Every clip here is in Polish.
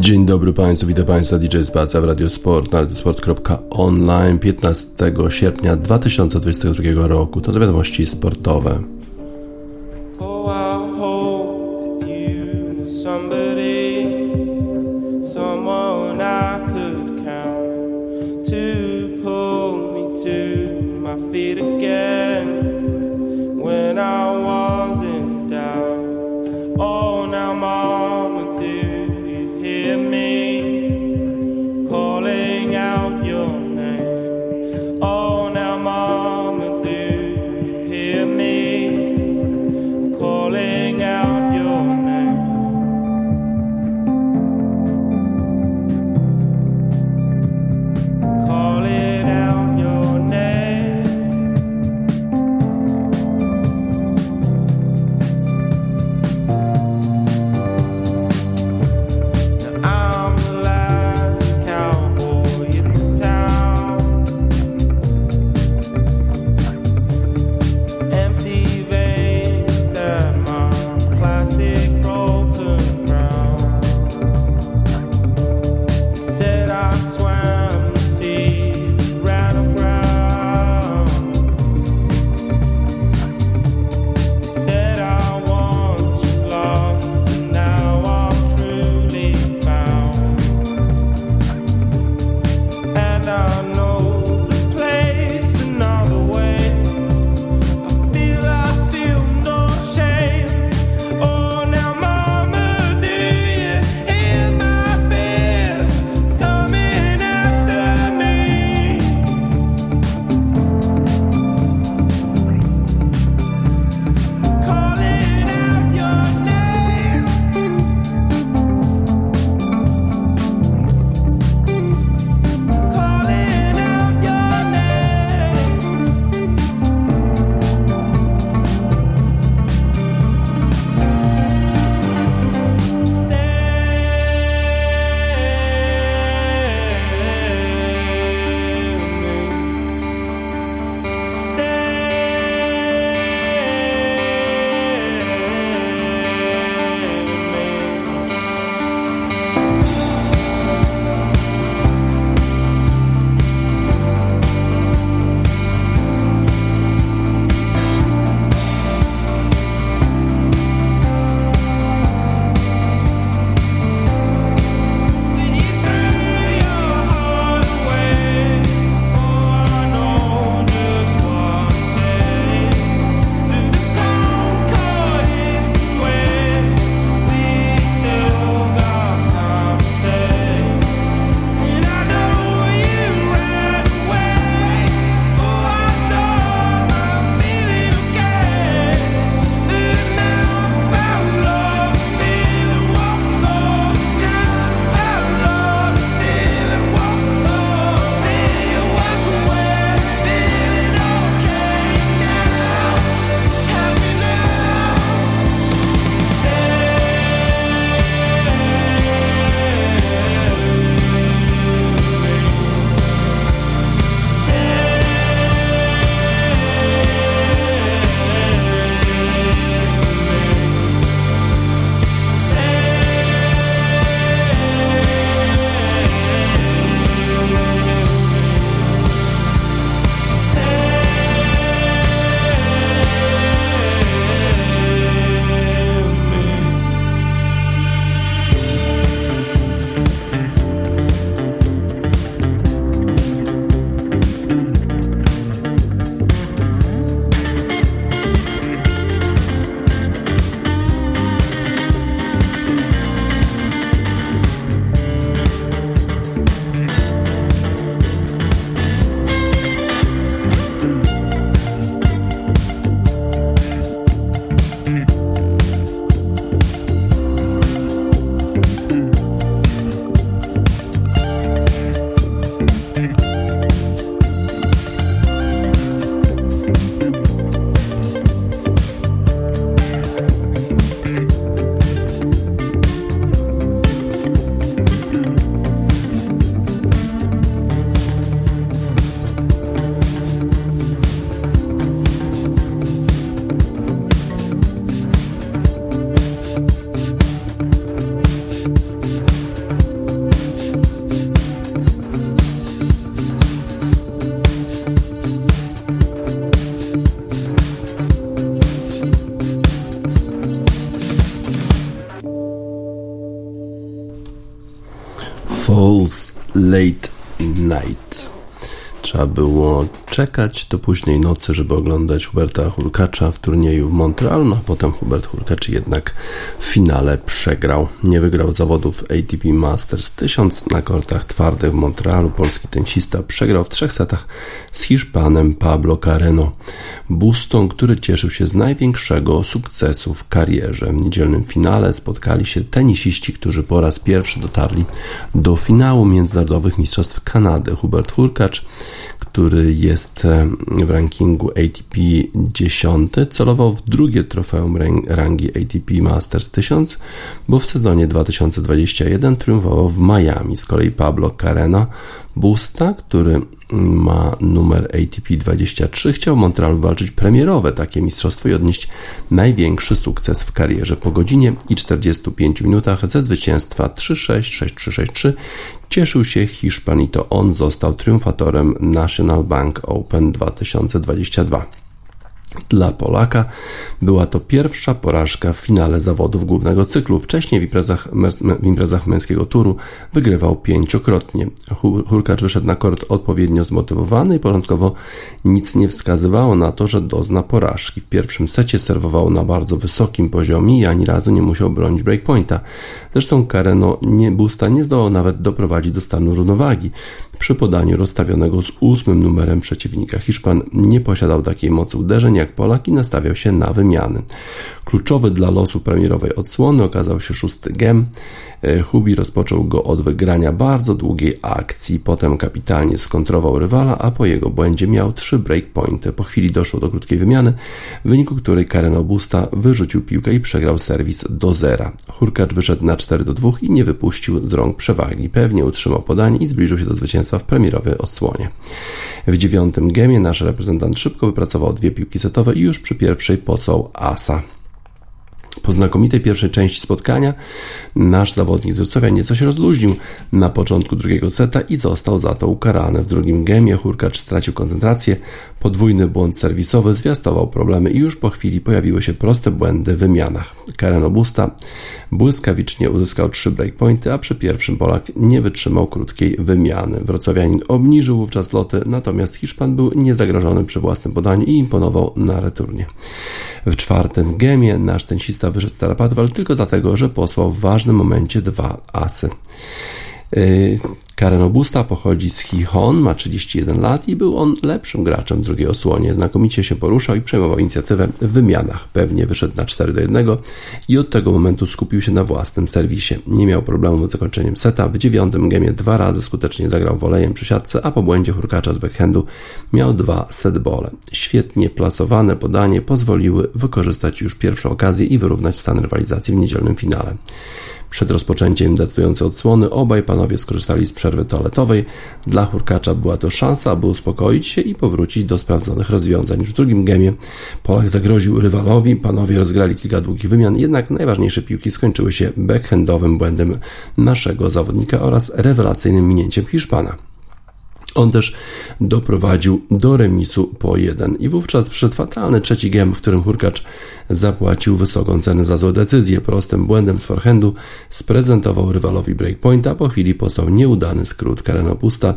Dzień dobry Państwu, witam Państwa DJ Spaca w Radio Sport na radiosport.online 15 sierpnia 2022 roku. To wiadomości sportowe. Czekać do późnej nocy, żeby oglądać Huberta Hurkacza w turnieju w Montreal, no a potem Hubert Hurkacz jednak w finale przegrał. Nie wygrał zawodów ATP Masters 1000 na kortach twardych w Montrealu. Polski tenisista przegrał w trzech setach z Hiszpanem Pablo Carreno Bustą, który cieszył się z największego sukcesu w karierze. W niedzielnym finale spotkali się tenisiści, którzy po raz pierwszy dotarli do finału międzynarodowych mistrzostw Kanady. Hubert Hurkacz który jest e, w rankingu ATP 10, celował w drugie trofeum rangi ATP Masters 1000, bo w sezonie 2021 triumfował w Miami. Z kolei Pablo Carreno Busta, który ma numer ATP 23, chciał w Montrealu walczyć premierowe takie mistrzostwo i odnieść największy sukces w karierze. Po godzinie i 45 minutach ze zwycięstwa 3-6, 6-3, 6-3 cieszył się Hiszpan i to on został triumfatorem National Bank Open 2022. Dla Polaka była to pierwsza porażka w finale zawodów głównego cyklu. Wcześniej w imprezach, w imprezach męskiego turu wygrywał pięciokrotnie. Hurkacz wyszedł na kort odpowiednio zmotywowany i początkowo nic nie wskazywało na to, że dozna porażki. W pierwszym secie serwował na bardzo wysokim poziomie i ani razu nie musiał bronić breakpointa. Zresztą Kareno nie, Busta nie zdołał nawet doprowadzić do stanu równowagi przy podaniu rozstawionego z ósmym numerem przeciwnika. Hiszpan nie posiadał takiej mocy uderzeń jak Polak i nastawiał się na wymiany. Kluczowy dla losu premierowej odsłony okazał się szósty gem. E, Hubi rozpoczął go od wygrania bardzo długiej akcji, potem kapitalnie skontrował rywala, a po jego błędzie miał trzy breakpointy. Po chwili doszło do krótkiej wymiany, w wyniku której Karen Obusta wyrzucił piłkę i przegrał serwis do zera. Hurkacz wyszedł na 4 do 2 i nie wypuścił z rąk przewagi. Pewnie utrzymał podanie i zbliżył się do zwycięstwa w premierowej odsłonie. W dziewiątym gemie nasz reprezentant szybko wypracował dwie piłki setowe i już przy pierwszej posłał asa. Po znakomitej pierwszej części spotkania nasz zawodnik z Wrocławia nieco się rozluźnił na początku drugiego seta i został za to ukarany. W drugim gemie Hurkacz stracił koncentrację, podwójny błąd serwisowy zwiastował problemy i już po chwili pojawiły się proste błędy w wymianach. Karen Obusta błyskawicznie uzyskał trzy breakpointy, a przy pierwszym Polak nie wytrzymał krótkiej wymiany. Wrocławianin obniżył wówczas loty, natomiast Hiszpan był niezagrożony przy własnym podaniu i imponował na returnie. W czwartym gemie nasz tenisista z ale tylko dlatego, że posłał w ważnym momencie dwa asy. Yy, Karen Obusta pochodzi z Hihon, ma 31 lat i był on lepszym graczem w drugiej osłonie. Znakomicie się poruszał i przejmował inicjatywę w wymianach. Pewnie wyszedł na 4 do 1 i od tego momentu skupił się na własnym serwisie. Nie miał problemu z zakończeniem seta. W dziewiątym gemie dwa razy skutecznie zagrał wolejem przy siatce, a po błędzie hurkacza z backhandu miał dwa setbole. Świetnie plasowane podanie pozwoliły wykorzystać już pierwszą okazję i wyrównać stan rywalizacji w niedzielnym finale. Przed rozpoczęciem decydującej odsłony obaj panowie skorzystali z przerwy toaletowej. Dla Hurkacza była to szansa, aby uspokoić się i powrócić do sprawdzonych rozwiązań. Już w drugim gemie Polak zagroził rywalowi, panowie rozgrali kilka długich wymian, jednak najważniejsze piłki skończyły się backhandowym błędem naszego zawodnika oraz rewelacyjnym minięciem Hiszpana. On też doprowadził do remisu po jeden i wówczas przyszedł fatalny trzeci gem, w którym Hurkacz zapłacił wysoką cenę za złe decyzję. Prostym błędem z forehandu sprezentował rywalowi breakpointa, po chwili posłał nieudany skrót Karen Pusta,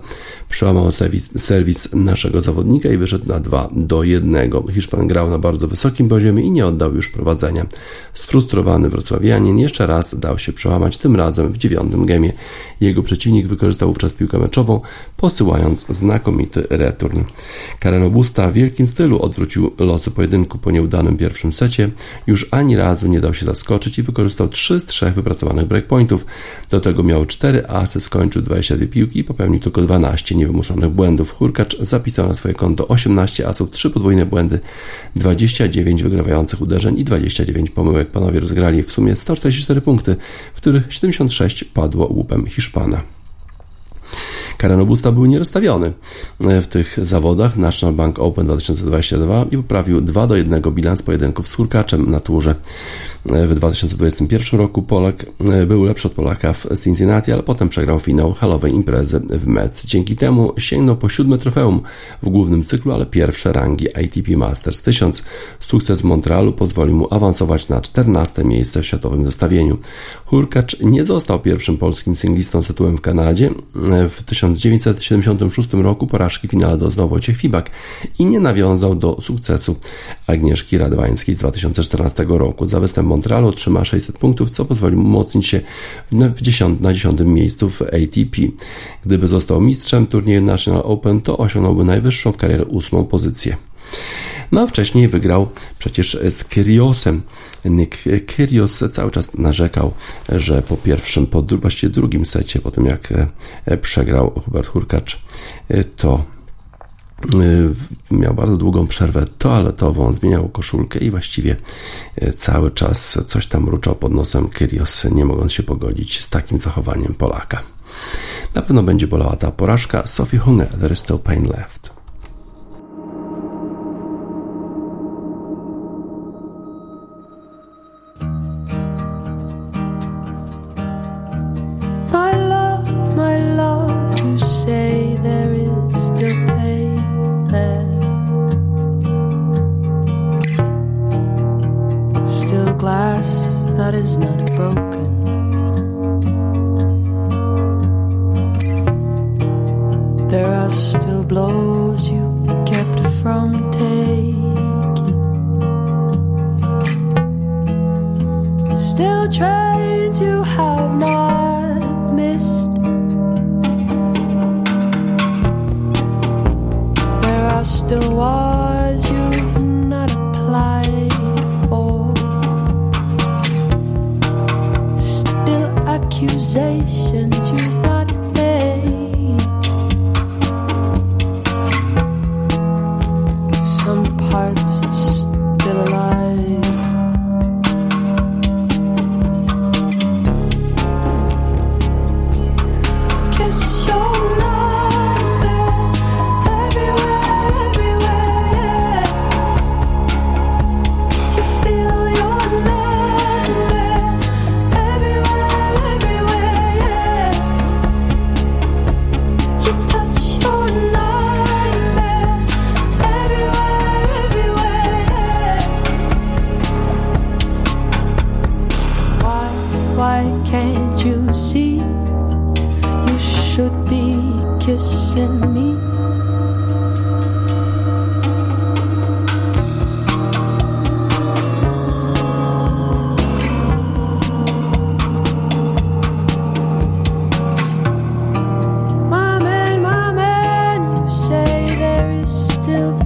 przełamał serwis, serwis naszego zawodnika i wyszedł na 2 do 1. Hiszpan grał na bardzo wysokim poziomie i nie oddał już prowadzenia. Sfrustrowany wrocławianin jeszcze raz dał się przełamać, tym razem w dziewiątym gemie. Jego przeciwnik wykorzystał wówczas piłkę meczową, posyłając znakomity return. Karen Obusta w wielkim stylu odwrócił losy pojedynku po nieudanym pierwszym secie, już ani razu nie dał się zaskoczyć i wykorzystał 3 z 3 wypracowanych breakpointów. Do tego miał 4 asy, skończył 22 piłki i popełnił tylko 12 niewymuszonych błędów. Hurkacz zapisał na swoje konto 18 asów, 3 podwójne błędy, 29 wygrywających uderzeń i 29 pomyłek. Panowie rozgrali w sumie 144 punkty, w których 76 padło łupem Hiszpana. Karen Busta był nierozstawiony e, w tych zawodach National Bank Open 2022 i poprawił 2 do 1 bilans pojedynków z Hurkaczem na turze. E, w 2021 roku Polak e, był lepszy od Polaka w Cincinnati, ale potem przegrał finał halowej imprezy w Metz. Dzięki temu sięgnął po siódme trofeum w głównym cyklu, ale pierwsze rangi ATP Masters 1000. Sukces w Montrealu pozwolił mu awansować na 14 miejsce w światowym zestawieniu. Hurkacz nie został pierwszym polskim singlistą z tytułem w Kanadzie. W 1900 1976 roku porażki finale doznał Wojciech Fibak i nie nawiązał do sukcesu Agnieszki Radwańskiej z 2014 roku. Za występ Montrealu otrzyma 600 punktów, co pozwoli mu umocnić się w 10, na 10 miejscu w ATP. Gdyby został mistrzem turnieju National Open, to osiągnąłby najwyższą w karierze ósmą pozycję. No a wcześniej wygrał przecież z Kyriosem. Kyrios cały czas narzekał, że po pierwszym, po właściwie drugim secie, po tym jak e, przegrał Hubert Hurkacz, e, to e, miał bardzo długą przerwę toaletową, zmieniał koszulkę i właściwie cały czas coś tam mruczał pod nosem Kyrios, nie mogąc się pogodzić z takim zachowaniem Polaka. Na pewno będzie bolała ta porażka. Sophie Hunger, There is still pain left. You.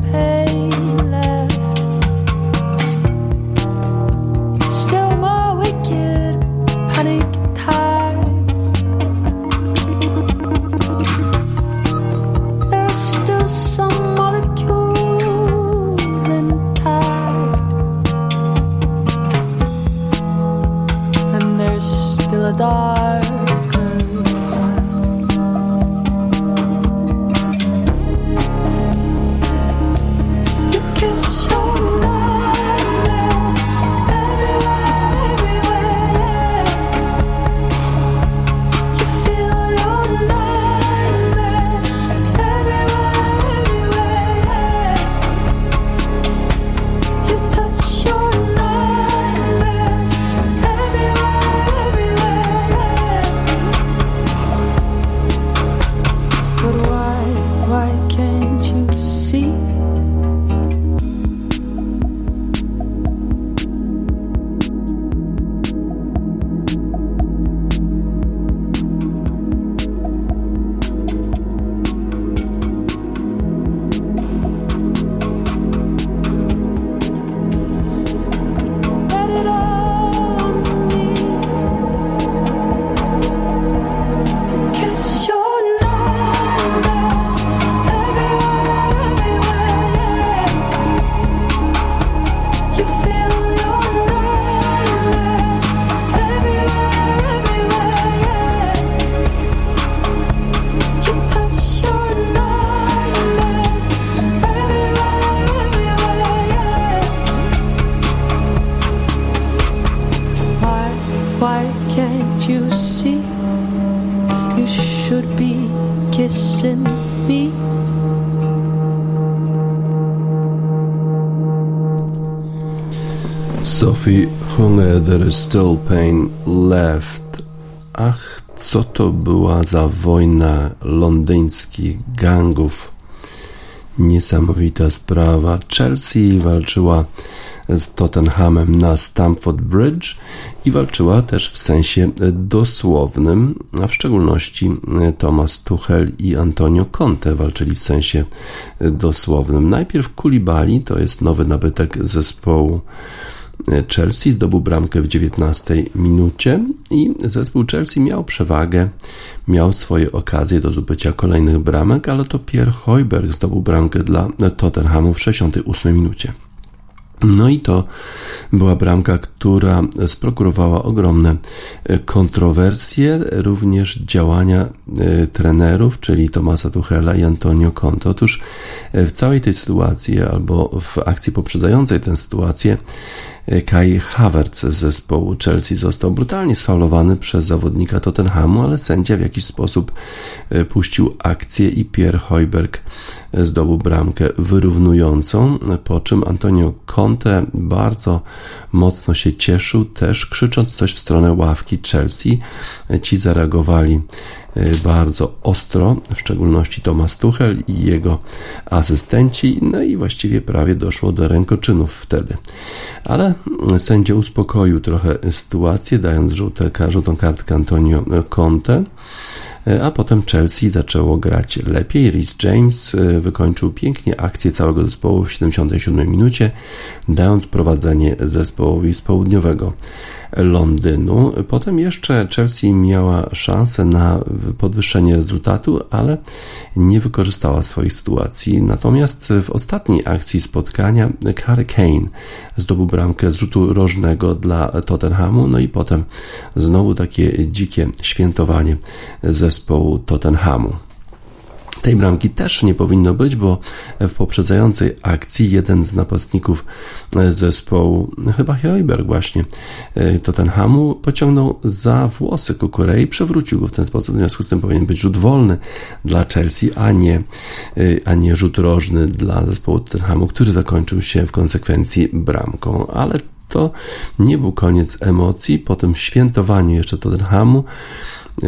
Sophie Hunger, There is Still Pain Left. Ach, co to była za wojna londyńskich gangów. Niesamowita sprawa. Chelsea walczyła z Tottenhamem na Stamford Bridge i walczyła też w sensie dosłownym, a w szczególności Thomas Tuchel i Antonio Conte walczyli w sensie dosłownym. Najpierw Kulibali, to jest nowy nabytek zespołu Chelsea zdobył bramkę w 19 minucie i zespół Chelsea miał przewagę, miał swoje okazje do zdobycia kolejnych bramek, ale to Pierre Heuberg zdobył bramkę dla Tottenhamu w 68 minucie. No i to była bramka, która sprokurowała ogromne kontrowersje, również działania e, trenerów, czyli Tomasa Tuchela i Antonio Conte. Otóż e, w całej tej sytuacji, albo w akcji poprzedzającej tę sytuację, Kai Havertz z zespołu Chelsea został brutalnie sfaulowany przez zawodnika Tottenhamu, ale sędzia w jakiś sposób e, puścił akcję i Pierre Heuberg zdobył bramkę wyrównującą, po czym Antonio Conte bardzo mocno się cieszył, też krzycząc coś w stronę ławki Chelsea. Ci zareagowali bardzo ostro, w szczególności Thomas Tuchel i jego asystenci, no i właściwie prawie doszło do rękoczynów wtedy. Ale sędzia uspokoił trochę sytuację, dając żółte, żółtą kartkę Antonio Conte. E, a potem Chelsea zaczęło grać lepiej. Rhys James e, wykończył pięknie akcję całego zespołu w 77 minucie, dając prowadzenie zespołowi z południowego Londynu. Potem jeszcze Chelsea miała szansę na podwyższenie rezultatu, ale nie wykorzystała swojej sytuacji. Natomiast w ostatniej akcji spotkania Harry Kane zdobył bramkę z rzutu rożnego dla Tottenhamu, no i potem znowu takie dzikie świętowanie zespołu Tottenhamu. Tej bramki też nie powinno być, bo w poprzedzającej akcji jeden z napastników zespołu, chyba Heuberg właśnie, e, Tottenhamu, pociągnął za włosy Kukurei i przewrócił go w ten sposób. W związku z tym powinien być rzut wolny dla Chelsea, a nie, e, a nie rzut rożny dla zespołu Tottenhamu, który zakończył się w konsekwencji bramką. Ale to nie był koniec emocji. Po tym świętowaniu jeszcze Tottenhamu e,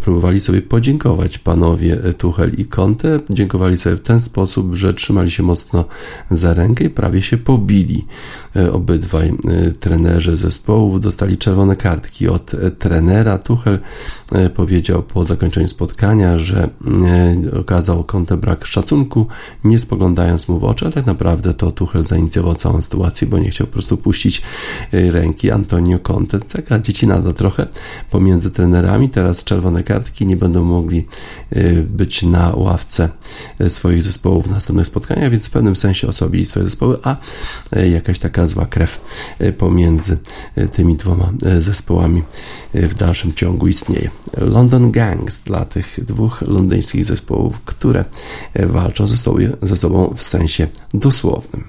próbowali sobie podziękować panowie Tuchel i Conte. Dziękowali sobie w ten sposób, że trzymali się mocno za rękę i prawie się pobili. E, obydwaj e, trenerzy zespołów dostali czerwone kartki od e, trenera. Tuchel powiedział po zakończeniu spotkania, że okazał Conte brak szacunku, nie spoglądając mu w oczy, ale tak naprawdę to Tuchel zainicjował całą sytuację, bo nie chciał po prostu puścić ręki Antonio Conte. Taka dziecina to trochę pomiędzy trenerami. Teraz czerwone czerwone kartki, nie będą mogli y, być na ławce y, swoich zespołów w następnych spotkaniach, więc w pewnym sensie osobili swoje zespoły, a y, jakaś taka zła krew pomiędzy tymi dwoma zespołami w dalszym ciągu istnieje. London Gangs dla tych dwóch londyńskich zespołów, które walczą ze sobą, ze sobą w sensie dosłownym.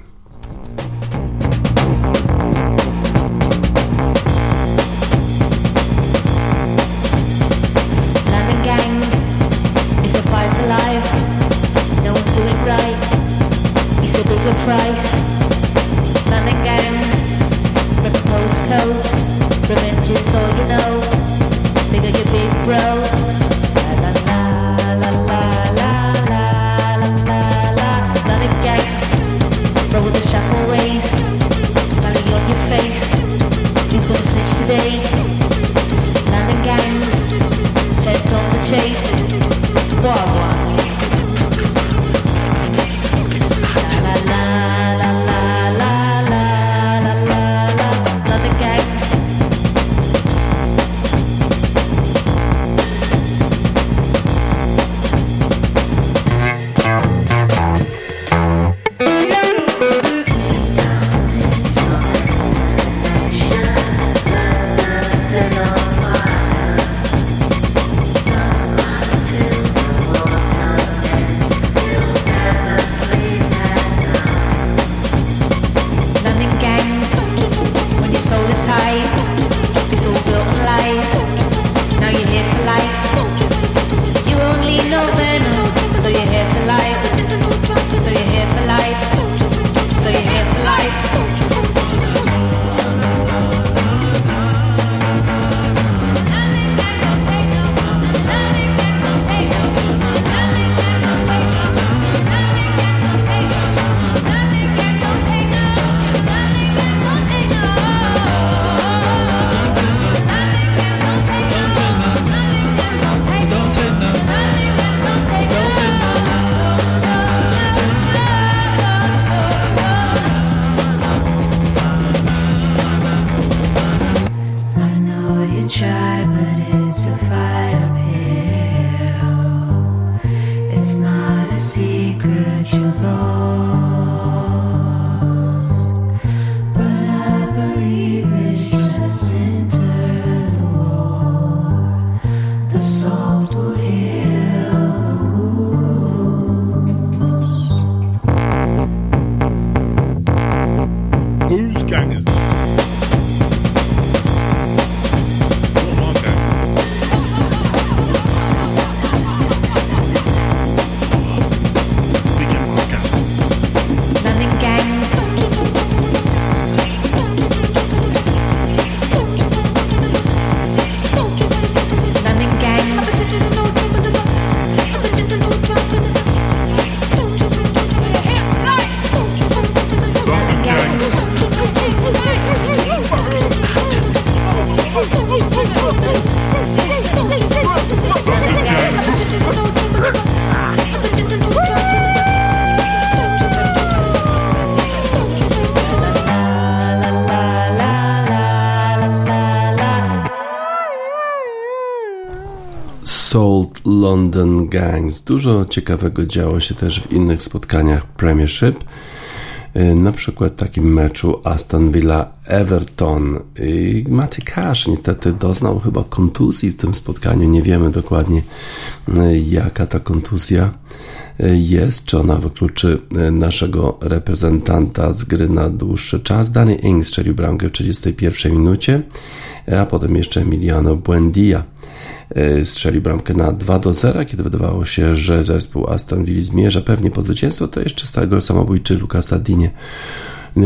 London Gangs. Dużo ciekawego działo się też w innych spotkaniach Premiership. Y, na przykład takim meczu Aston Villa Everton. Maty Cash niestety doznał chyba kontuzji w tym spotkaniu. Nie wiemy dokładnie y, jaka ta kontuzja y, jest, czy ona wykluczy naszego reprezentanta z gry na dłuższy czas. Danny Ings strzelił bramkę w 31 minucie, a potem jeszcze Emiliano Buendia E, strzeli bramkę na 2 do 0, kiedy wydawało się, że zespół Aston Villa zmierza pewnie po zwycięstwo, to jeszcze stałego samobójczy Lucasa Dinie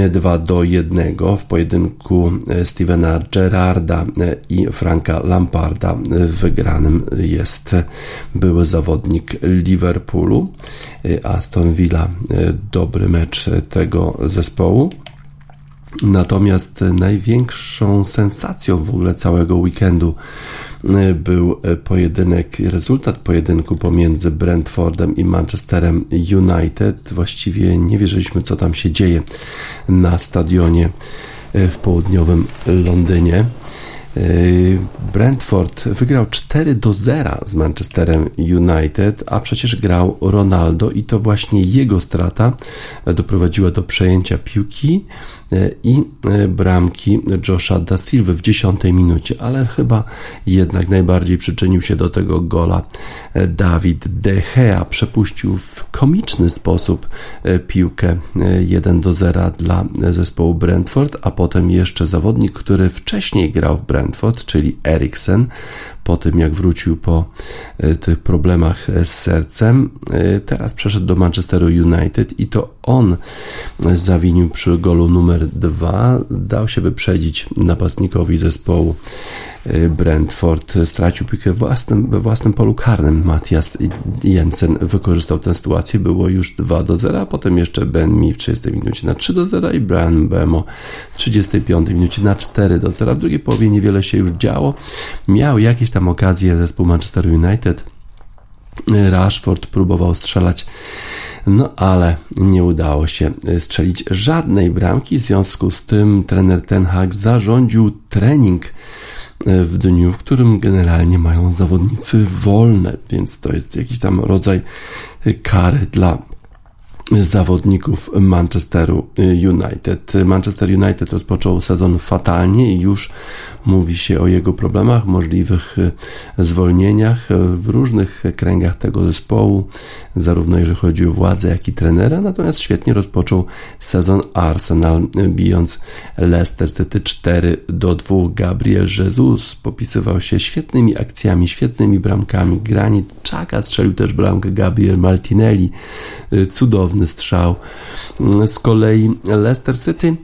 2 do 1 w pojedynku e, Stevena Gerarda e, i Franka Lamparda. Wygranym jest były zawodnik Liverpoolu. Aston Villa dobry mecz tego zespołu. Natomiast największą sensacją w ogóle całego weekendu był pojedynek, rezultat pojedynku pomiędzy Brentfordem i Manchesterem United. Właściwie nie wierzyliśmy, co tam się dzieje na stadionie w południowym Londynie. Brentford wygrał 4 do 0 z Manchesterem United, a przecież grał Ronaldo i to właśnie jego strata doprowadziła do przejęcia piłki i e, bramki Josha da Silva w dziesiątej minucie, ale chyba jednak najbardziej przyczynił się do tego gola Dawid De Gea. Przepuścił w komiczny sposób piłkę 1 do 0 dla zespołu Brentford, a potem jeszcze zawodnik, który wcześniej grał w Brentford, czyli Eriksen, po tym jak wrócił po e, tych problemach z sercem. E, teraz przeszedł do Manchesteru United i to on zawinił przy golu numer dwa. Dał się wyprzedzić napastnikowi zespołu Brentford stracił piłkę własnym, we własnym polu karnym. Matias Jensen wykorzystał tę sytuację. Było już 2 do 0, a potem jeszcze Ben Mi w 30 minucie na 3 do 0 i Brian Bemo w 35 minucie na 4 do 0. W drugiej połowie niewiele się już działo. Miał jakieś tam okazje zespół Manchester United. Rashford próbował strzelać no ale nie udało się strzelić żadnej bramki, w związku z tym trener Ten Hag zarządził trening E, w dniu, w którym generalnie mają zawodnicy wolne, więc to jest jakiś tam rodzaj kary dla zawodników Manchesteru United. Manchester United rozpoczął sezon fatalnie i już mówi się o jego problemach, możliwych zwolnieniach w różnych kręgach tego zespołu, zarówno jeżeli chodzi o władzę, jak i trenera. Natomiast świetnie rozpoczął sezon Arsenal, bijąc Leicester City 4 do 2. Gabriel Jesus popisywał się świetnymi akcjami, świetnymi bramkami. Granit Czaka strzelił też bramkę Gabriel Martinelli. Cudowny strzał. Z kolei Leicester City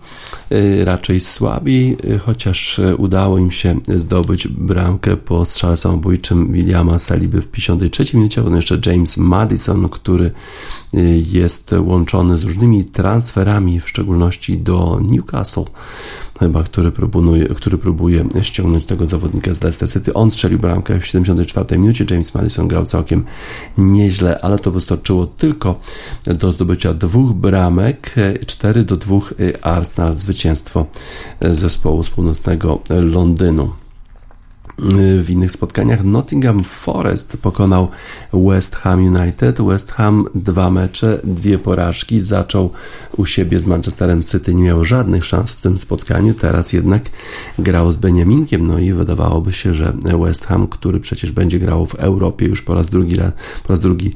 y, raczej słabiej, y, chociaż udało im się zdobyć bramkę po strzale samobójczym Williama Saliby w 53 minucie, potem jeszcze James Madison, który y, jest łączony z różnymi transferami, w szczególności do Newcastle chyba, który próbuje, który próbuje ściągnąć tego zawodnika z Leicester City. On strzelił bramkę w 74 minucie, James Madison grał całkiem nieźle, ale to wystarczyło tylko do zdobycia dwóch bramek, 4 do 2 Arsenal, zwycięstwo zespołu z północnego Londynu w innych spotkaniach. Nottingham Forest pokonał West Ham United. West Ham dwa mecze, dwie porażki. Zaczął u siebie z Manchesterem City, nie miał żadnych szans w tym spotkaniu. Teraz jednak grał z Beniaminkiem. No i wydawałoby się, że West Ham, który przecież będzie grał w Europie już po raz drugi, po raz drugi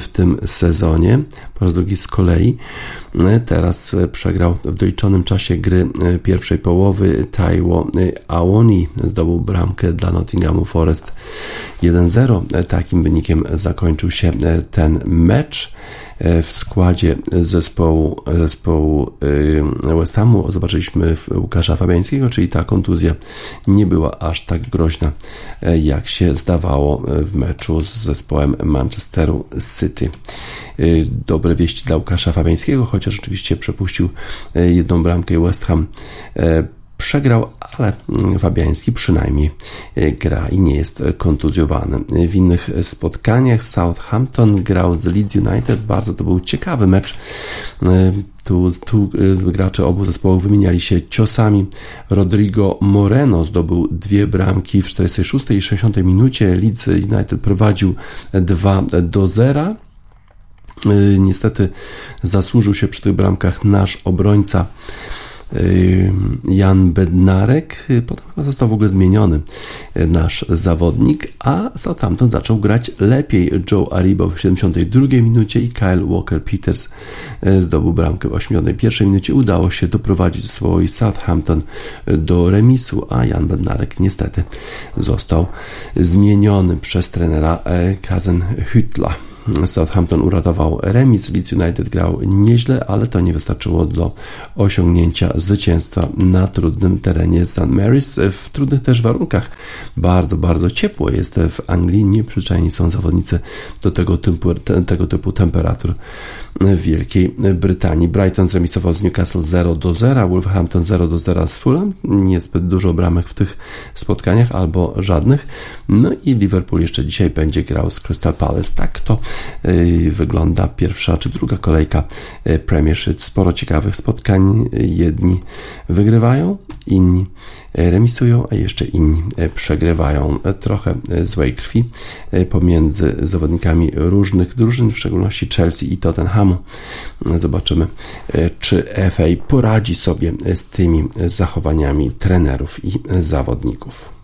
w tym sezonie, po raz drugi z kolei, teraz przegrał w doliczonym czasie gry pierwszej połowy. Taiwo Awoni zdobył bramkę dla Nottinghamu Forest 1-0. Takim wynikiem zakończył się e, ten mecz e, w składzie zespołu, zespołu e, West Hamu zobaczyliśmy Łukasza Fabiańskiego, czyli ta kontuzja nie była aż tak groźna, jak się zdawało w meczu z zespołem Manchesteru City. Dobre wieści dla Łukasza Fabiańskiego, chociaż oczywiście przepuścił jedną bramkę West Ham przegrał, ale Fabiański przynajmniej gra i nie jest kontuzjowany. W innych spotkaniach Southampton grał z Leeds United, bardzo to był ciekawy mecz. Tu, tu gracze obu zespołów wymieniali się ciosami. Rodrigo Moreno zdobył dwie bramki w 46 i 60 minucie. Leeds United prowadził 2 do 0. Niestety zasłużył się przy tych bramkach nasz obrońca Jan Bednarek, potem chyba został w ogóle zmieniony nasz zawodnik, a Southampton zaczął grać lepiej. Joe Aribo w 72 minucie i Kyle Walker-Peters e, zdobył bramkę w 81 minucie. Udało się doprowadzić swój Southampton do remisu, a Jan Bednarek niestety został zmieniony przez trenera e, Kazen Hütla. Southampton uratował remis, Leeds United grał nieźle, ale to nie wystarczyło do osiągnięcia zwycięstwa na trudnym terenie St. Mary's w trudnych też warunkach. Bardzo, bardzo ciepło jest w Anglii, nieprzyzwyczajeni są zawodnicy do tego typu, tego typu temperatur w Wielkiej Brytanii. Brighton zremisował z Newcastle 0 do 0, Wolverhampton 0 do 0 z Fulham. Niezbyt dużo bramek w tych spotkaniach albo żadnych. No i Liverpool jeszcze dzisiaj będzie grał z Crystal Palace. Tak to wygląda pierwsza czy druga kolejka yy, Premiership. Sporo ciekawych spotkań. Jedni wygrywają, inni remisują, a jeszcze inni przegrywają. Trochę złej krwi pomiędzy zawodnikami różnych drużyn, w szczególności Chelsea i Tottenhamu. Zobaczymy, czy FA poradzi sobie z tymi zachowaniami trenerów i zawodników.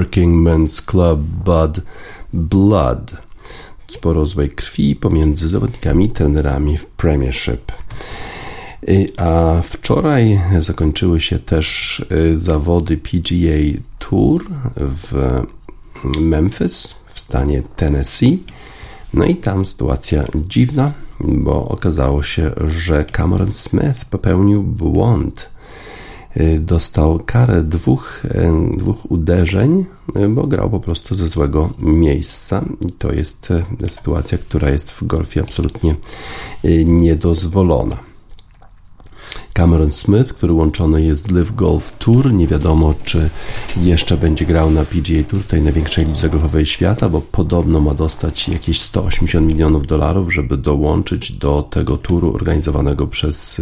Working Men's Club Bud Blood. Sporo złej krwi pomiędzy zawodnikami i trenerami w Premiership. Y, a wczoraj zakończyły się też y, zawody PGA Tour w Memphis w stanie Tennessee. No i tam sytuacja dziwna, bo okazało się, że Cameron Smith popełnił błąd. Y, dostał karę dwóch, dwóch uderzeń, bo grał po prostu ze złego miejsca. I to jest sytuacja, która jest w golfie absolutnie niedozwolona. Cameron Smith, który łączony jest z Live Golf Tour. Nie wiadomo, czy jeszcze będzie grał na PGA Tour, tej największej lidze golfowej świata, bo podobno ma dostać jakieś 180 milionów dolarów, żeby dołączyć do tego turu organizowanego przez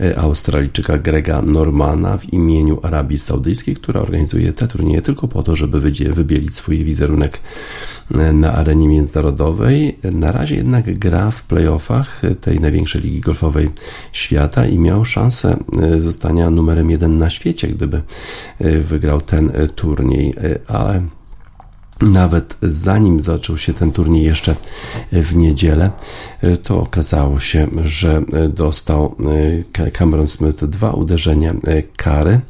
e, Australijczyka Grega Normana w imieniu Arabii Saudyjskiej, która organizuje te turnieje tylko po to, żeby wybielić swój wizerunek e, na arenie międzynarodowej. Na razie jednak gra w playoffach tej największej ligi golfowej świata i miał szansę e, zostania numerem jeden na świecie, gdyby e, wygrał ten e, turniej, ale nawet zanim zaczął się ten turniej jeszcze w niedzielę, to okazało się, że dostał Cameron Smith dwa uderzenia kary,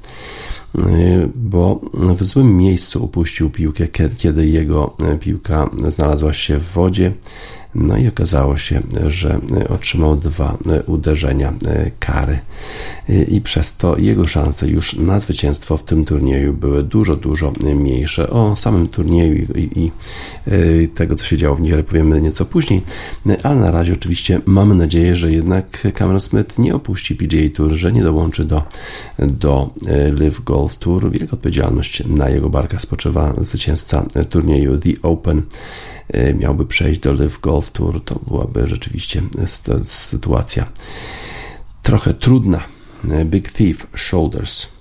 bo w złym miejscu upuścił piłkę, kiedy jego piłka znalazła się w wodzie no i okazało się, że otrzymał dwa uderzenia kary i przez to jego szanse już na zwycięstwo w tym turnieju były dużo, dużo mniejsze. O samym turnieju i, i tego, co się działo w niedzielę powiemy nieco później, ale na razie oczywiście mamy nadzieję, że jednak Cameron Smith nie opuści PGA Tour, że nie dołączy do, do Live Golf Tour. Wielka odpowiedzialność na jego barkach spoczywa zwycięzca turnieju The Open miałby przejść do Live Golf Tour, to byłaby rzeczywiście sytuacja trochę trudna. Y, Big Thief Shoulders.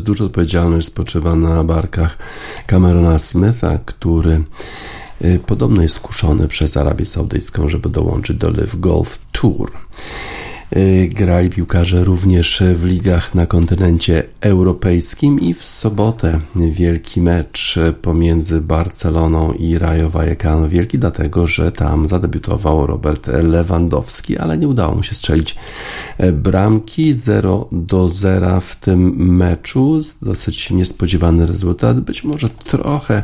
Shoulders. Duża odpowiedzialność spoczywa na barkach Camerona Smitha, który y, podobno jest skuszony przez Arabię Saudyjską, żeby dołączyć do Live Golf Tour. Y, grali piłkarze również w ligach na kontynencie europejskim i w sobotę wielki mecz pomiędzy Barceloną i Rayo Vallecano. Wielki dlatego, że tam zadebiutował Robert Lewandowski, ale nie udało mu się strzelić bramki 0 do 0 w tym meczu. Dosyć niespodziewany rezultat. Być może trochę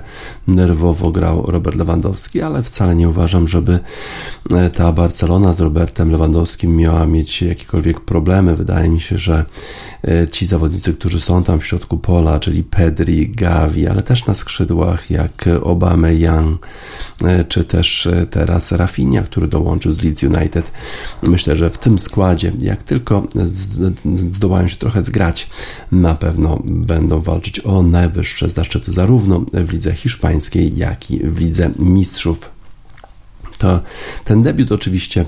nerwowo grał Robert Lewandowski, ale wcale nie uważam, żeby ta Barcelona z Robertem Lewandowskim miała mieć jakiekolwiek problemy. Wydaje mi się, że e, ci zawodnicy, którzy są tam w środku pola, czyli Pedri, Gavi, ale też na skrzydłach jak Obama Young, e, czy też e, teraz Rafinha, który dołączył z Leeds United. Myślę, że w tym składzie, jak tylko zdołają się trochę zgrać, na pewno będą walczyć o najwyższe zaszczyty zarówno w lidze hiszpańskiej, jak i w lidze mistrzów to ten debiut oczywiście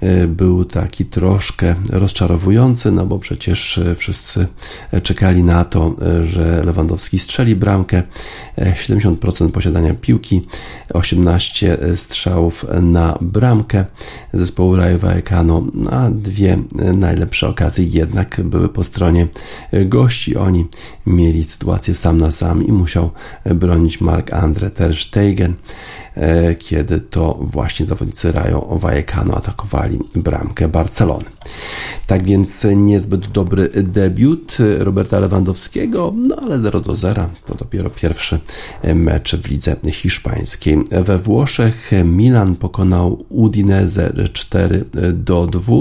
e, był taki troszkę rozczarowujący, no bo przecież e, wszyscy czekali na to, e, że Lewandowski strzeli bramkę. 70% posiadania piłki, 18 strzałów na bramkę zespołu Rayo Vallecano, a dwie najlepsze okazje jednak były po stronie gości. Oni mieli sytuację sam na sam i musiał bronić Mark-Andre Ter Stegen. E, kiedy to właśnie zawodnicy Rayo Vallecano atakowali bramkę Barcelony. Tak więc niezbyt dobry debiut Roberta Lewandowskiego, no ale 0 do 0 to dopiero pierwszy mecz w lidze hiszpańskiej. We Włoszech Milan pokonał Udinese 4 do 2.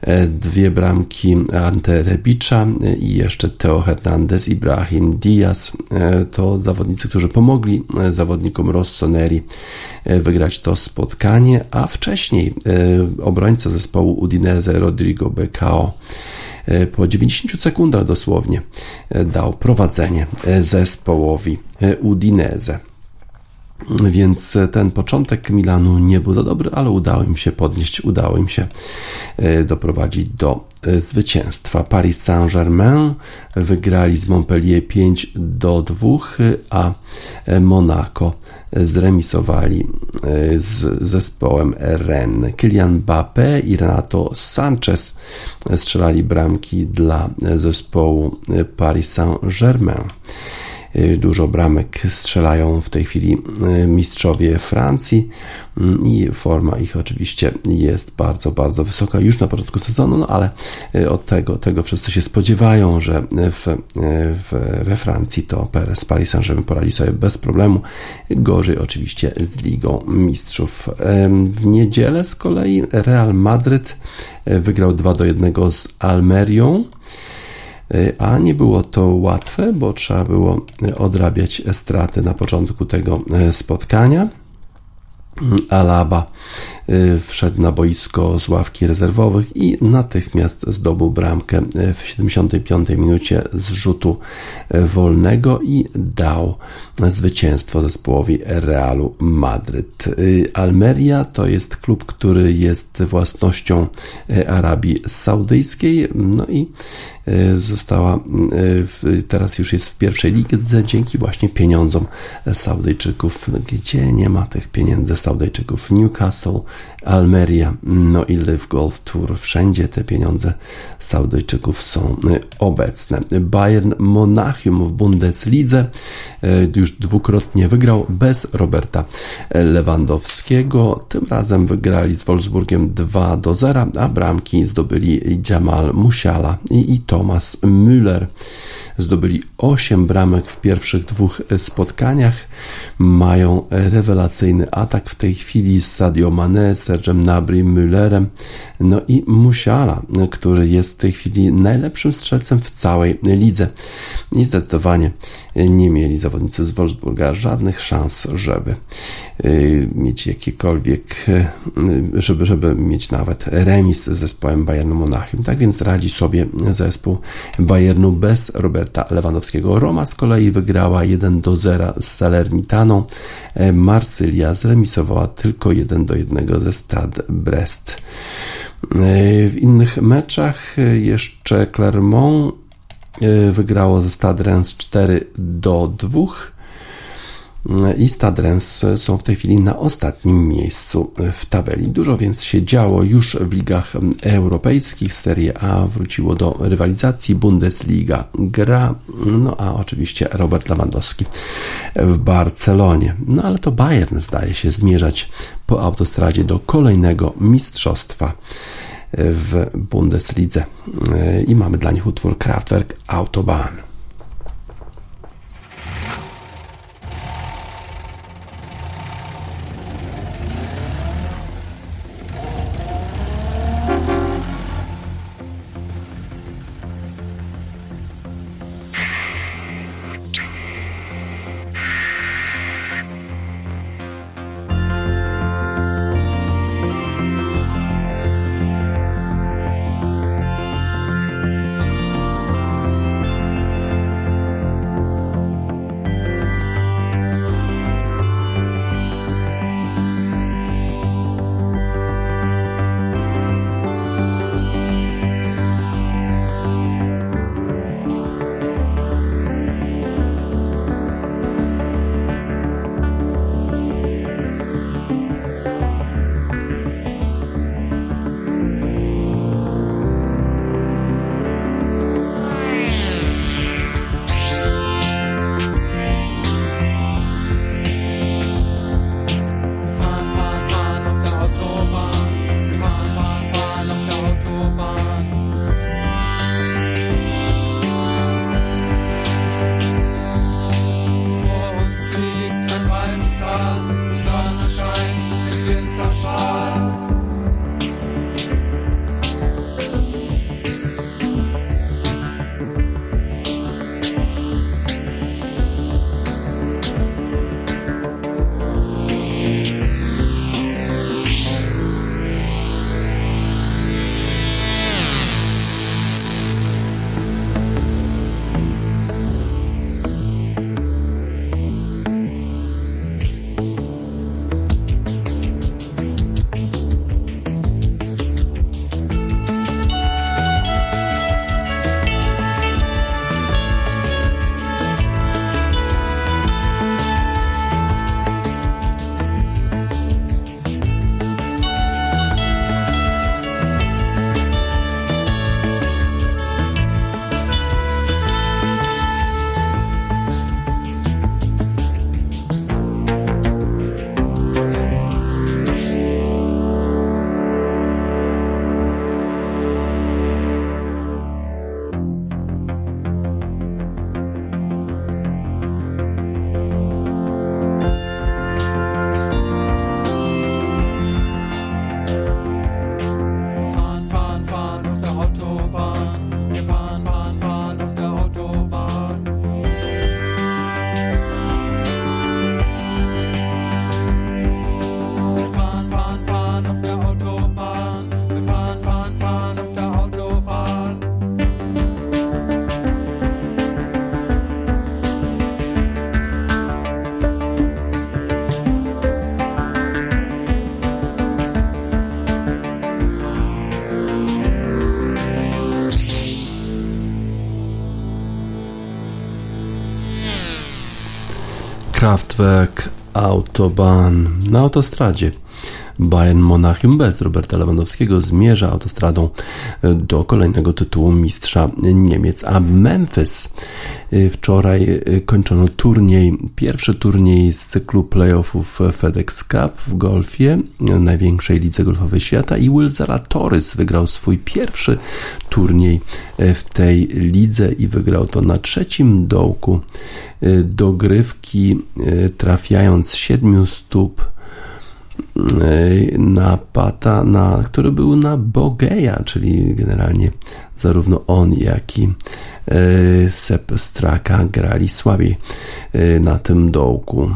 E, dwie bramki Ante Rebicza i jeszcze Teo Hernandez, Ibrahim Diaz. E, to zawodnicy, którzy pomogli e, zawodnikom Rossoneri wygrać to spotkanie, a wcześniej obrońca zespołu Udinese Rodrigo Becao po 90 sekundach dosłownie dał prowadzenie zespołowi Udinese. Więc ten początek Milanu nie był za dobry, ale udało im się podnieść, udało im się e, doprowadzić do e, zwycięstwa. Paris Saint-Germain wygrali z Montpellier 5 do 2, a Monaco zremisowali e, z zespołem Rennes. Kylian Mbappé i Renato Sanchez strzelali bramki dla zespołu Paris Saint-Germain. Y, dużo bramek strzelają w tej chwili y, mistrzowie Francji mm, i forma ich oczywiście jest bardzo, bardzo wysoka już na początku sezonu, no ale y, od tego, tego wszyscy się spodziewają, że w, w, we Francji to Perez Paris Saint-Germain poradzi sobie bez problemu. Gorzej oczywiście z Ligą Mistrzów. W niedzielę z kolei Real Madryt wygrał 2 do 1 z Almerią. E, a nie było to łatwe, bo trzeba było odrabiać straty na początku tego e, spotkania. Alaba y, wszedł na boisko z ławki rezerwowych i natychmiast zdobył bramkę w 75 minucie z rzutu wolnego i dał zwycięstwo zespołowi Realu Madryt. Y, Almeria to jest klub, który jest własnością y, Arabii Saudyjskiej, no i została teraz już jest w pierwszej lidze dzięki właśnie pieniądzom Saudyjczyków, gdzie nie ma tych pieniędzy Saudyjczyków. Newcastle, Almeria, no i Live Golf Tour. Wszędzie te pieniądze Saudyjczyków są y, obecne. Bayern Monachium w Bundeslidze y, już dwukrotnie wygrał bez Roberta Lewandowskiego. Tym razem wygrali z Wolfsburgiem 2 do 0, a bramki zdobyli Jamal Musiala i, Thomas Müller zdobyli 8 bramek w pierwszych dwóch spotkaniach. Mają rewelacyjny atak w tej chwili z Sadio Mane, Sergem Nabry, Müllerem, no i Musiala, który jest w tej chwili najlepszym strzelcem w całej lidze. I zdecydowanie nie mieli zawodnicy z Wolfsburga żadnych szans, żeby y, mieć jakiekolwiek, y, żeby, żeby mieć nawet remis z zespołem Bayernu Monachium. Tak więc radzi sobie zespół Bayernu bez Roberta Lewandowskiego. Roma z kolei wygrała 1 do 0 z Salernitaną. E, Marsylia zremisowała tylko 1 do 1 ze Stade Brest. E, w innych meczach jeszcze Clermont wygrało ze Stadrens 4 do 2 i Stadrens są w tej chwili na ostatnim miejscu w tabeli. Dużo więc się działo już w ligach europejskich. Serie A wróciło do rywalizacji. Bundesliga gra, no a oczywiście Robert Lewandowski w Barcelonie. No ale to Bayern zdaje się zmierzać po autostradzie do kolejnego mistrzostwa w Bundeslidze. I mamy dla nich utwór Kraftwerk Autobahn. Autobahn na autostradzie. Bayern Monachium bez Roberta Lewandowskiego zmierza autostradą do kolejnego tytułu mistrza Niemiec, a Memphis wczoraj y, kończono turniej, pierwszy turniej z cyklu playoffów FedEx Cup w golfie, największej lidze golfowej świata i Will Zalatoris wygrał swój pierwszy turniej y, w tej lidze i wygrał to na trzecim dołku. Dogrywki trafiając siedmiu stóp na Pata, na, który był na Bogeja, czyli generalnie zarówno on, jak i e, Sepp Straka grali słabiej e, na tym dołku.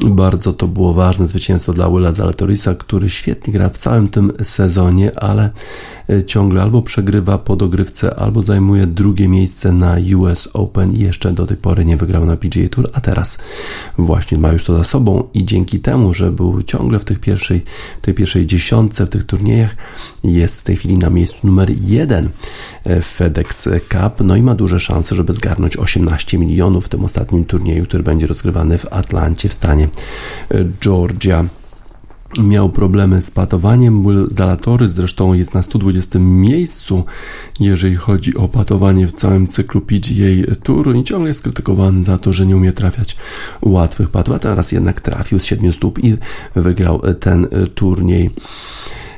Bardzo to było ważne zwycięstwo dla Willa Zalatorisa, który świetnie gra w całym tym sezonie, ale e, ciągle albo przegrywa po dogrywce, albo zajmuje drugie miejsce na US Open i jeszcze do tej pory nie wygrał na PGA Tour, a teraz właśnie ma już to za sobą i dzięki temu, że był ciągle w tych pierwszej, w tej pierwszej dziesiątce w tych turniejach, jest w tej chwili na miejscu numer jeden w FedEx Cup, no i ma duże szanse, żeby zgarnąć 18 milionów w tym ostatnim turnieju, który będzie rozgrywany w Atlancie w stanie Georgia miał problemy z patowaniem. Will Zalatory zresztą jest na 120 miejscu, jeżeli chodzi o patowanie w całym cyklu PGA Tour i ciągle jest krytykowany za to, że nie umie trafiać łatwych patów, a teraz jednak trafił z 7 stóp i wygrał ten turniej.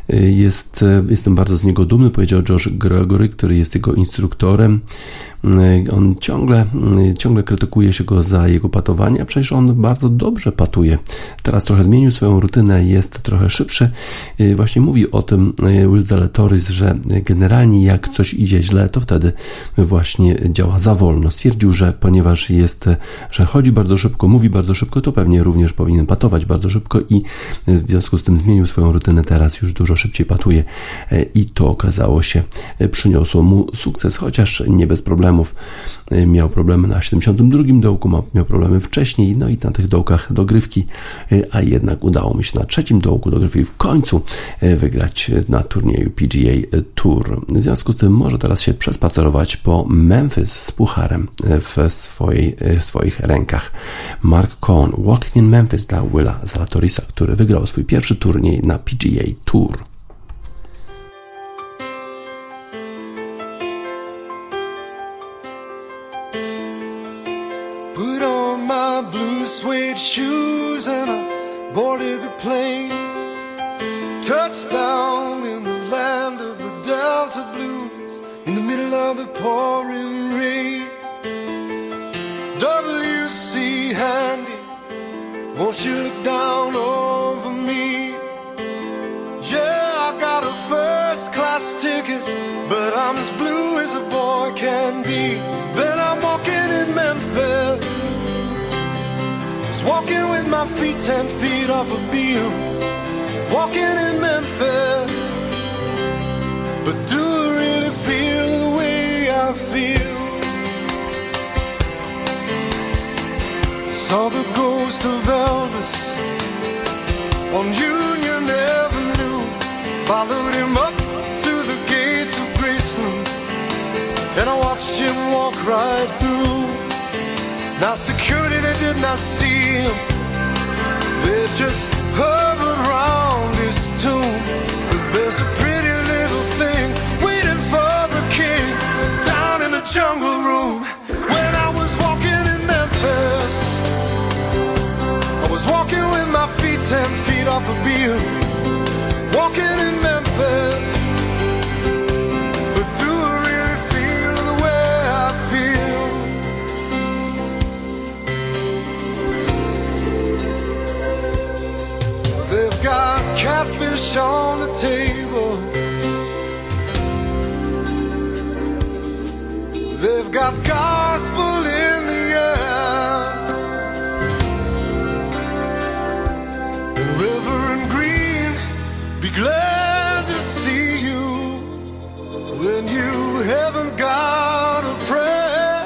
Jest, jestem bardzo z niego dumny, powiedział Josh Gregory, który jest jego instruktorem. Y, on ciągle, y, ciągle krytykuje się go za jego patowanie, a przecież on bardzo dobrze patuje. Teraz trochę zmienił swoją rutynę, jest trochę szybszy. Y, właśnie mówi o tym Will Zalatoris, że generalnie jak coś idzie źle, to wtedy właśnie działa za wolno. Stwierdził, że ponieważ jest, że chodzi bardzo szybko, mówi bardzo szybko, to pewnie również powinien patować bardzo szybko i w związku z tym zmienił swoją rutynę, teraz już dużo szybciej patuje i to okazało się, przyniosło mu sukces, chociaż nie bez problemu Y, miał problemy na 72 dołku, miał problemy wcześniej, no i na tych dołkach dogrywki, y, a jednak udało mi się na trzecim dołku dogrywki w końcu y, wygrać na turnieju PGA Tour. W związku z tym może teraz się przespacerować po Memphis z pucharem w, swojej, swoich rękach. Mark Cohn, Walking in Memphis dla Willa Zalatorisa, który wygrał swój pierwszy turniej na PGA Tour. Got gospel in the air. Reverend Green, be glad to see you when you haven't got a prayer.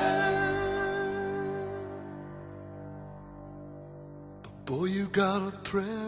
But boy, you got a prayer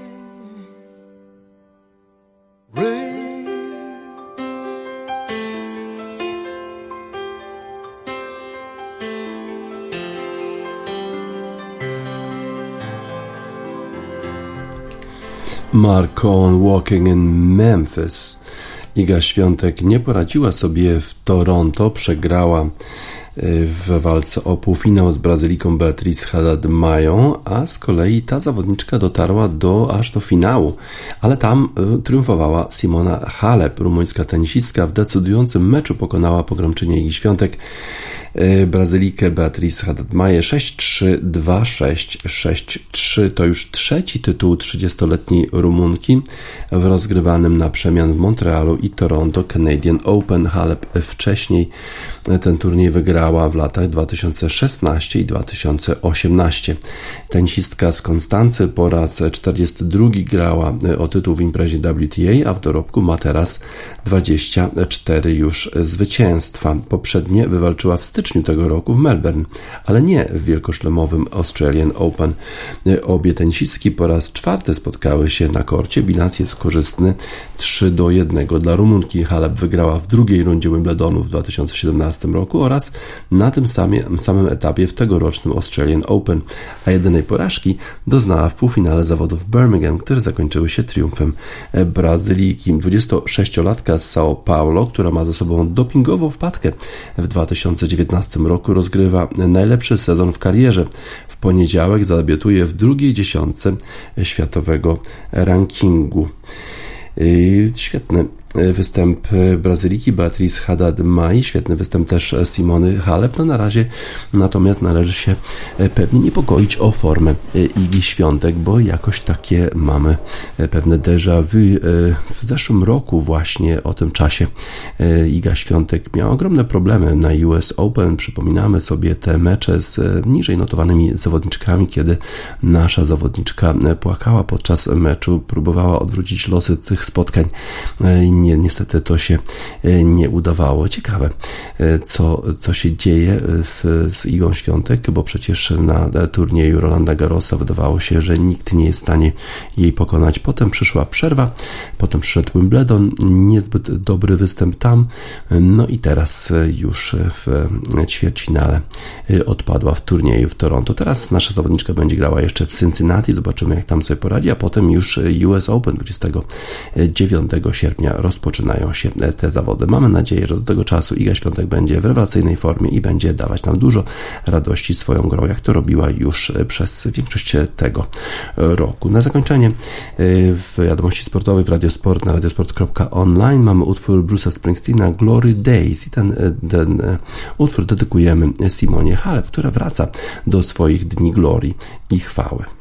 Mark Cohen Walking in Memphis. Iga Świątek nie poradziła sobie w Toronto, przegrała w walce o półfinał z Brazyliką Beatriz Haddad Mają, a z kolei ta zawodniczka dotarła do aż do finału, ale tam e, triumfowała Simona Halep, rumuńska tenisistka w decydującym meczu pokonała pogromczynię Igi Świątek e, Brazylikę Beatriz Haddad-Maję 6-3, 2-6, 6-3. To już trzeci tytuł 30-letniej Rumunki w rozgrywanym na przemian w Montrealu i Toronto Canadian Open. Halep wcześniej ten turniej wygrała w latach 2016 i 2018. Tenisistka z Konstancy po raz 42 grała o tytuł w imprezie WTA, a w dorobku ma teraz 24 już zwycięstwa. Poprzednie wywalczyła w styczniu tego roku w Melbourne, ale nie w wielkoszlemowym Australian Open. Obie tenisistki po raz czwarty spotkały się na korcie. Bilans jest korzystny 3 do 1 dla Rumunki. Halep wygrała w drugiej rundzie Wimbledonu w 2017 roku oraz na tym samym, samym etapie w tegorocznym Australian Open, a jedynej porażki doznała w półfinale zawodów Birmingham, które zakończyły się triumfem Brazylijki. 26-latka z São Paulo, która ma za sobą dopingową wpadkę w 2019 roku, rozgrywa najlepszy sezon w karierze. W poniedziałek zadebiutuje w drugiej dziesiątce światowego rankingu. Świetny występ e, Brazyliki Beatriz Haddad Mai, świetny występ też Simony Halep. No na razie natomiast należy się e, pewnie niepokoić o formę Igi Świątek, bo jakoś takie mamy pewne déjà vu. W zeszłym roku właśnie o tym czasie Iga Świątek miała ogromne problemy na US Open. Przypominamy sobie te mecze z niżej notowanymi zawodniczkami, kiedy nasza zawodniczka płakała podczas meczu, próbowała odwrócić losy tych spotkań nie, niestety to się e, nie udawało. Ciekawe, e, co, co się dzieje e, w, z Igą Świątek, bo przecież na turnieju Rolanda Garrosa wydawało się, że nikt nie jest w stanie jej pokonać. Potem przyszła przerwa, potem przyszedł Wimbledon, niezbyt dobry występ tam, no i teraz już w ćwierćfinale odpadła w turnieju w Toronto. Teraz nasza zawodniczka będzie grała jeszcze w Cincinnati, zobaczymy jak tam sobie poradzi, a potem już US Open 29 sierpnia rozpoczynają się te zawody. Mamy nadzieję, że do tego czasu Iga Świątek będzie w rewelacyjnej formie i będzie dawać nam dużo radości swoją grą, jak to robiła już przez większość tego roku. Na zakończenie y, w wiadomości sportowej w Radiosport na radiosport.online mamy utwór Bruce'a Springsteena Glory Days i ten, ten utwór dedykujemy Simonie Halep, która wraca do swoich dni glorii i chwały.